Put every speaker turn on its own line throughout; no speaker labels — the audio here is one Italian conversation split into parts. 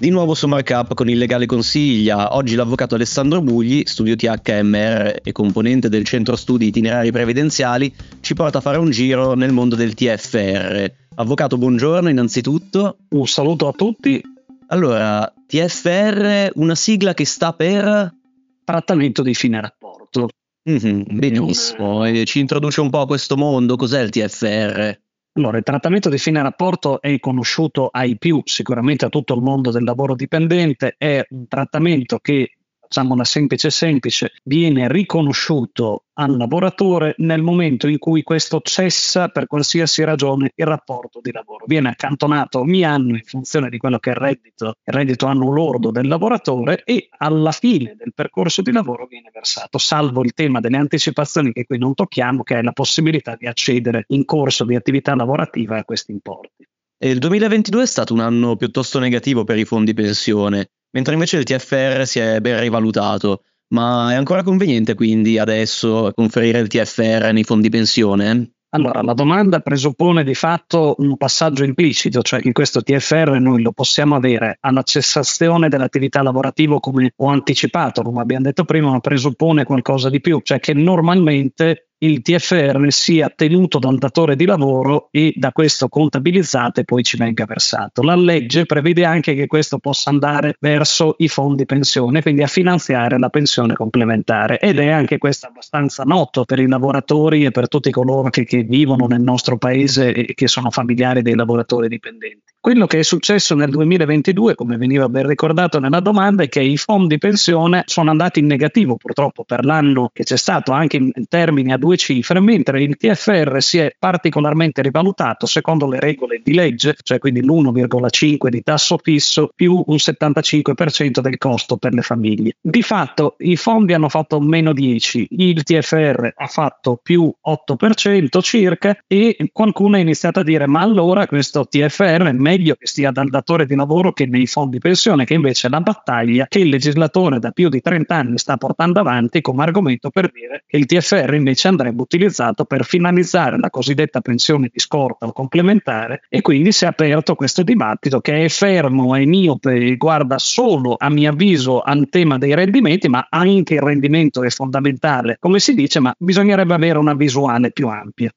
Di nuovo Summer Cup con il legale consiglia. Oggi l'avvocato Alessandro Bugli, studio THMR e componente del centro studi itinerari previdenziali, ci porta a fare un giro nel mondo del TFR. Avvocato, buongiorno innanzitutto.
Un saluto a tutti.
Allora, TFR, una sigla che sta per...
Trattamento di fine rapporto.
Mm-hmm, benissimo, e ci introduce un po' a questo mondo, cos'è il TFR?
Allora, il trattamento di fine rapporto è conosciuto ai più, sicuramente a tutto il mondo del lavoro dipendente, è un trattamento che facciamo una semplice semplice, viene riconosciuto al lavoratore nel momento in cui questo cessa per qualsiasi ragione il rapporto di lavoro. Viene accantonato ogni anno in funzione di quello che è il reddito, il reddito anno lordo del lavoratore e alla fine del percorso di lavoro viene versato, salvo il tema delle anticipazioni che qui non tocchiamo, che è la possibilità di accedere in corso di attività lavorativa a questi importi.
il 2022 è stato un anno piuttosto negativo per i fondi pensione mentre invece il TFR si è ben rivalutato. Ma è ancora conveniente quindi adesso conferire il TFR nei fondi pensione?
Allora, la domanda presuppone di fatto un passaggio implicito, cioè che questo TFR noi lo possiamo avere alla cessazione dell'attività lavorativa come ho anticipato, come abbiamo detto prima, ma presuppone qualcosa di più, cioè che normalmente il TFR sia tenuto dal datore di lavoro e da questo contabilizzato e poi ci venga versato. La legge prevede anche che questo possa andare verso i fondi pensione, quindi a finanziare la pensione complementare ed è anche questo abbastanza noto per i lavoratori e per tutti coloro che, che vivono nel nostro paese e che sono familiari dei lavoratori dipendenti. Quello che è successo nel 2022, come veniva ben ricordato nella domanda, è che i fondi pensione sono andati in negativo purtroppo per l'anno che c'è stato anche in termini a due cifre, mentre il TFR si è particolarmente rivalutato secondo le regole di legge, cioè quindi l'1,5 di tasso fisso più un 75% del costo per le famiglie. Di fatto i fondi hanno fatto meno 10, il TFR ha fatto più 8% circa e qualcuno ha iniziato a dire ma allora questo TFR meglio che stia dal datore di lavoro che nei fondi pensione, che invece è la battaglia che il legislatore da più di 30 anni sta portando avanti come argomento per dire che il TFR invece andrebbe utilizzato per finalizzare la cosiddetta pensione di scorta o complementare e quindi si è aperto questo dibattito che è fermo e miope guarda solo a mio avviso al tema dei rendimenti, ma anche il rendimento è fondamentale, come si dice, ma bisognerebbe avere una visuale più ampia.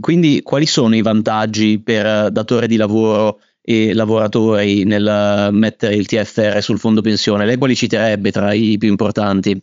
Quindi quali sono i vantaggi per datore di lavoro e lavoratori nel mettere il TFR sul fondo pensione? Lei quali citerebbe tra i più importanti?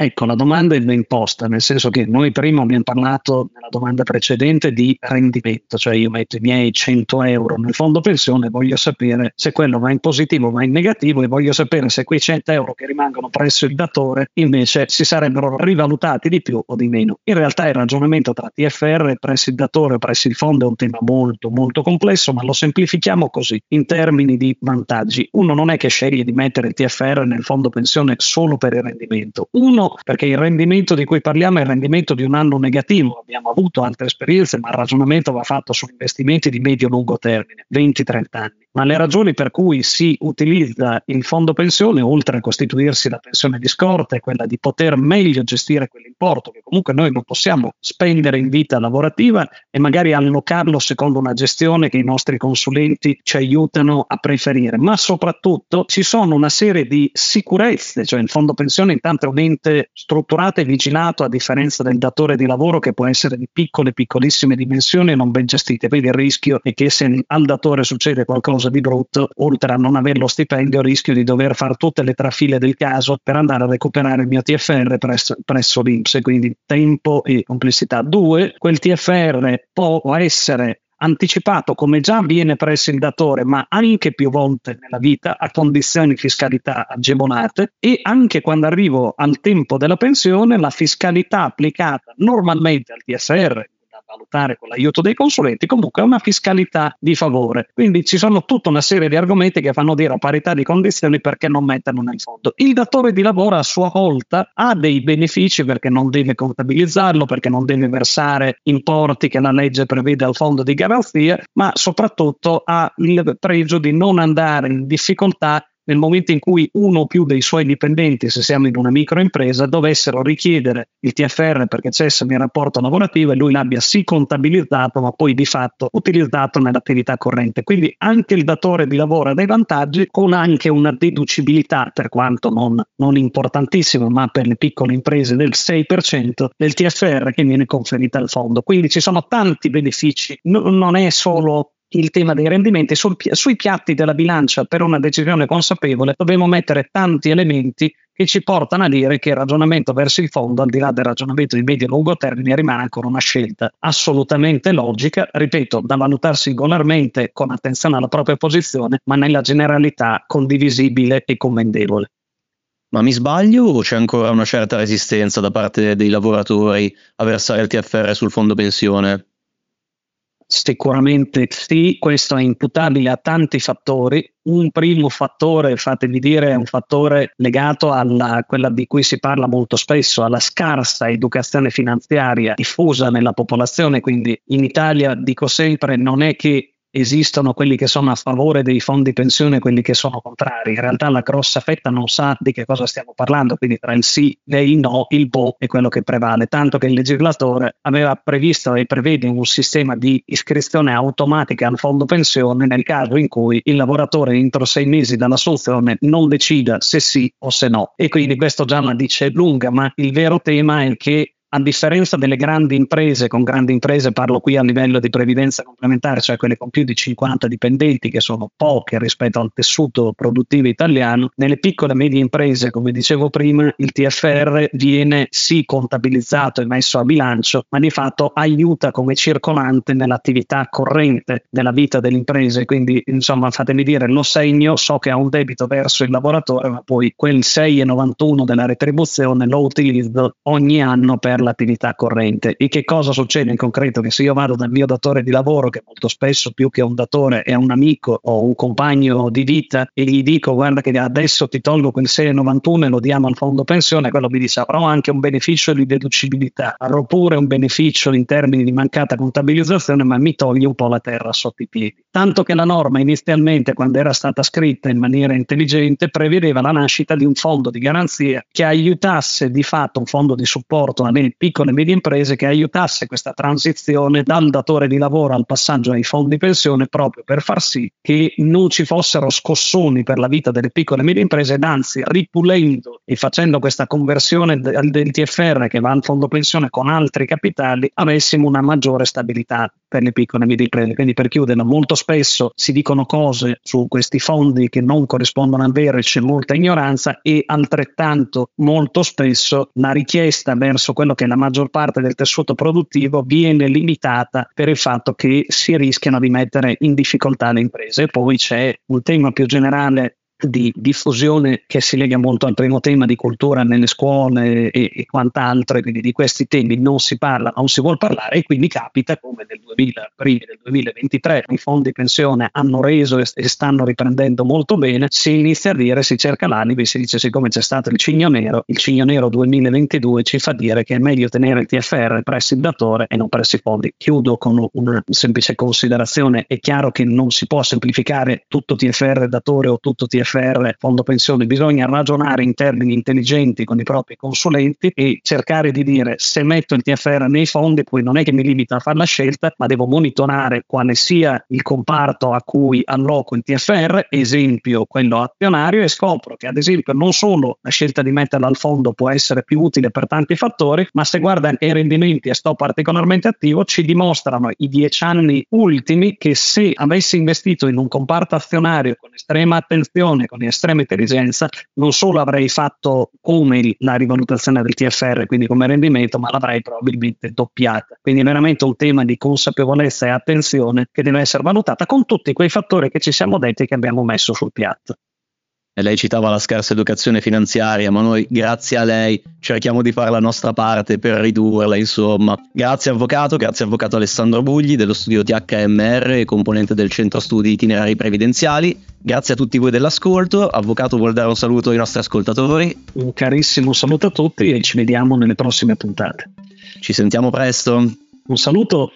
Ecco, la domanda è ben posta, nel senso che noi prima abbiamo parlato nella domanda precedente di rendimento, cioè io metto i miei 100 euro nel fondo pensione voglio sapere se quello va in positivo o va in negativo e voglio sapere se quei 100 euro che rimangono presso il datore invece si sarebbero rivalutati di più o di meno. In realtà il ragionamento tra TFR presso il datore o presso il fondo è un tema molto molto complesso, ma lo semplifichiamo così, in termini di vantaggi. Uno non è che sceglie di mettere il TFR nel fondo pensione solo per il rendimento. Uno perché il rendimento di cui parliamo è il rendimento di un anno negativo. Abbiamo avuto altre esperienze, ma il ragionamento va fatto su investimenti di medio-lungo termine, 20-30 anni. Ma le ragioni per cui si utilizza il fondo pensione, oltre a costituirsi la pensione di scorta, è quella di poter meglio gestire quell'importo che comunque noi non possiamo spendere in vita lavorativa e magari allocarlo secondo una gestione che i nostri consulenti ci aiutano a preferire. Ma soprattutto ci sono una serie di sicurezze, cioè il fondo pensione intanto è un ente strutturato e vigilato a differenza del datore di lavoro che può essere di piccole, piccolissime dimensioni e non ben gestite. Quindi il rischio è che se al datore succede qualcosa di brutto, oltre a non avere lo stipendio, rischio di dover fare tutte le trafile del caso per andare a recuperare il mio TFR presso, presso l'Inps, quindi tempo e complessità. Due, quel TFR può essere anticipato come già avviene presso il datore, ma anche più volte nella vita a condizioni di fiscalità agevolate e anche quando arrivo al tempo della pensione la fiscalità applicata normalmente al TSR valutare con l'aiuto dei consulenti, comunque è una fiscalità di favore. Quindi ci sono tutta una serie di argomenti che fanno dire a parità di condizioni perché non metterlo nel fondo. Il datore di lavoro a sua volta ha dei benefici perché non deve contabilizzarlo, perché non deve versare importi che la legge prevede al fondo di garanzia, ma soprattutto ha il pregio di non andare in difficoltà nel momento in cui uno o più dei suoi dipendenti, se siamo in una microimpresa, dovessero richiedere il TFR perché cessano il rapporto lavorativo e lui l'abbia sì contabilizzato, ma poi di fatto utilizzato nell'attività corrente. Quindi anche il datore di lavoro ha dei vantaggi con anche una deducibilità, per quanto non, non importantissima, ma per le piccole imprese del 6% del TFR che viene conferita al fondo. Quindi ci sono tanti benefici, no, non è solo il tema dei rendimenti sul, sui piatti della bilancia per una decisione consapevole dobbiamo mettere tanti elementi che ci portano a dire che il ragionamento verso il fondo, al di là del ragionamento di medio e lungo termine, rimane ancora una scelta assolutamente logica, ripeto, da valutare singolarmente con attenzione alla propria posizione, ma nella generalità condivisibile e commendevole.
Ma mi sbaglio o c'è ancora una certa resistenza da parte dei lavoratori a versare il TFR sul fondo pensione?
Sicuramente sì, questo è imputabile a tanti fattori. Un primo fattore, fatemi dire, è un fattore legato a quella di cui si parla molto spesso, alla scarsa educazione finanziaria diffusa nella popolazione. Quindi in Italia, dico sempre, non è che esistono quelli che sono a favore dei fondi pensione e quelli che sono contrari. In realtà la grossa fetta non sa di che cosa stiamo parlando, quindi tra il sì e il no, il boh è quello che prevale, tanto che il legislatore aveva previsto e prevede un sistema di iscrizione automatica al fondo pensione nel caso in cui il lavoratore entro sei mesi dall'assunzione non decida se sì o se no. E quindi questo già la dice lunga, ma il vero tema è che a differenza delle grandi imprese, con grandi imprese parlo qui a livello di previdenza complementare, cioè quelle con più di 50 dipendenti, che sono poche rispetto al tessuto produttivo italiano, nelle piccole e medie imprese, come dicevo prima, il TFR viene sì contabilizzato e messo a bilancio, ma di fatto aiuta come circolante nell'attività corrente della vita delle imprese. Quindi, insomma, fatemi dire, lo segno, so che ha un debito verso il lavoratore, ma poi quel 6,91 della retribuzione lo utilizzo ogni anno per per l'attività corrente. E che cosa succede in concreto? Che se io vado dal mio datore di lavoro, che molto spesso più che un datore è un amico o un compagno di vita, e gli dico guarda che adesso ti tolgo quel 691 e lo diamo al fondo pensione, quello mi dice avrò anche un beneficio di deducibilità, avrò pure un beneficio in termini di mancata contabilizzazione, ma mi toglie un po' la terra sotto i piedi. Tanto che la norma inizialmente, quando era stata scritta in maniera intelligente, prevedeva la nascita di un fondo di garanzia che aiutasse di fatto un fondo di supporto alle piccole e medie imprese che aiutasse questa transizione dal datore di lavoro al passaggio ai fondi pensione proprio per far sì che non ci fossero scossoni per la vita delle piccole e medie imprese ed anzi ripulendo e facendo questa conversione del, TFR che va al fondo pensione con altri capitali avessimo una maggiore stabilità per le piccole e medie imprese. Quindi per chiudere, molto spesso si dicono cose su questi fondi che non corrispondono al vero e c'è molta ignoranza e altrettanto molto spesso la richiesta verso quello che è la maggior parte del tessuto produttivo viene limitata per il fatto che si rischiano di mettere in difficoltà le imprese. E poi c'è un tema più generale di diffusione che si lega molto al primo tema di cultura nelle scuole e, e quant'altro, quindi di questi temi non si parla, non si vuole parlare, e quindi capita come nel 2000, primi del 2023 i fondi pensione hanno reso e, e stanno riprendendo molto bene, si inizia a dire, si cerca l'anima e si dice siccome c'è stato il cigno nero, il cigno nero 2022 ci fa dire che è meglio tenere il TFR presso il datore e non presso i fondi. Chiudo con una semplice considerazione, è chiaro che non si può semplificare tutto TFR datore o tutto TFR TFR, fondo pensione, bisogna ragionare in termini intelligenti con i propri consulenti e cercare di dire se metto il TFR nei fondi, poi non è che mi limita a fare la scelta, ma devo monitorare quale sia il comparto a cui alloco il TFR, esempio quello azionario, e scopro che ad esempio non solo la scelta di metterla al fondo può essere più utile per tanti fattori, ma se guarda anche i rendimenti e sto particolarmente attivo, ci dimostrano i dieci anni ultimi che se avessi investito in un comparto azionario con estrema attenzione, persone con estrema intelligenza, non solo avrei fatto come la rivalutazione del TFR, quindi come rendimento, ma l'avrei probabilmente doppiata. Quindi è veramente un tema di consapevolezza e attenzione che deve essere valutata con tutti quei fattori che ci siamo detti che abbiamo messo sul piatto
lei citava la scarsa educazione finanziaria, ma noi grazie a lei cerchiamo di fare la nostra parte per ridurla, insomma. Grazie avvocato, grazie avvocato Alessandro Bugli dello studio THMR e componente del centro studi itinerari previdenziali. Grazie a tutti voi dell'ascolto. Avvocato vuol dare un saluto ai nostri ascoltatori.
Un carissimo saluto a tutti e ci vediamo nelle prossime puntate.
Ci sentiamo presto.
Un saluto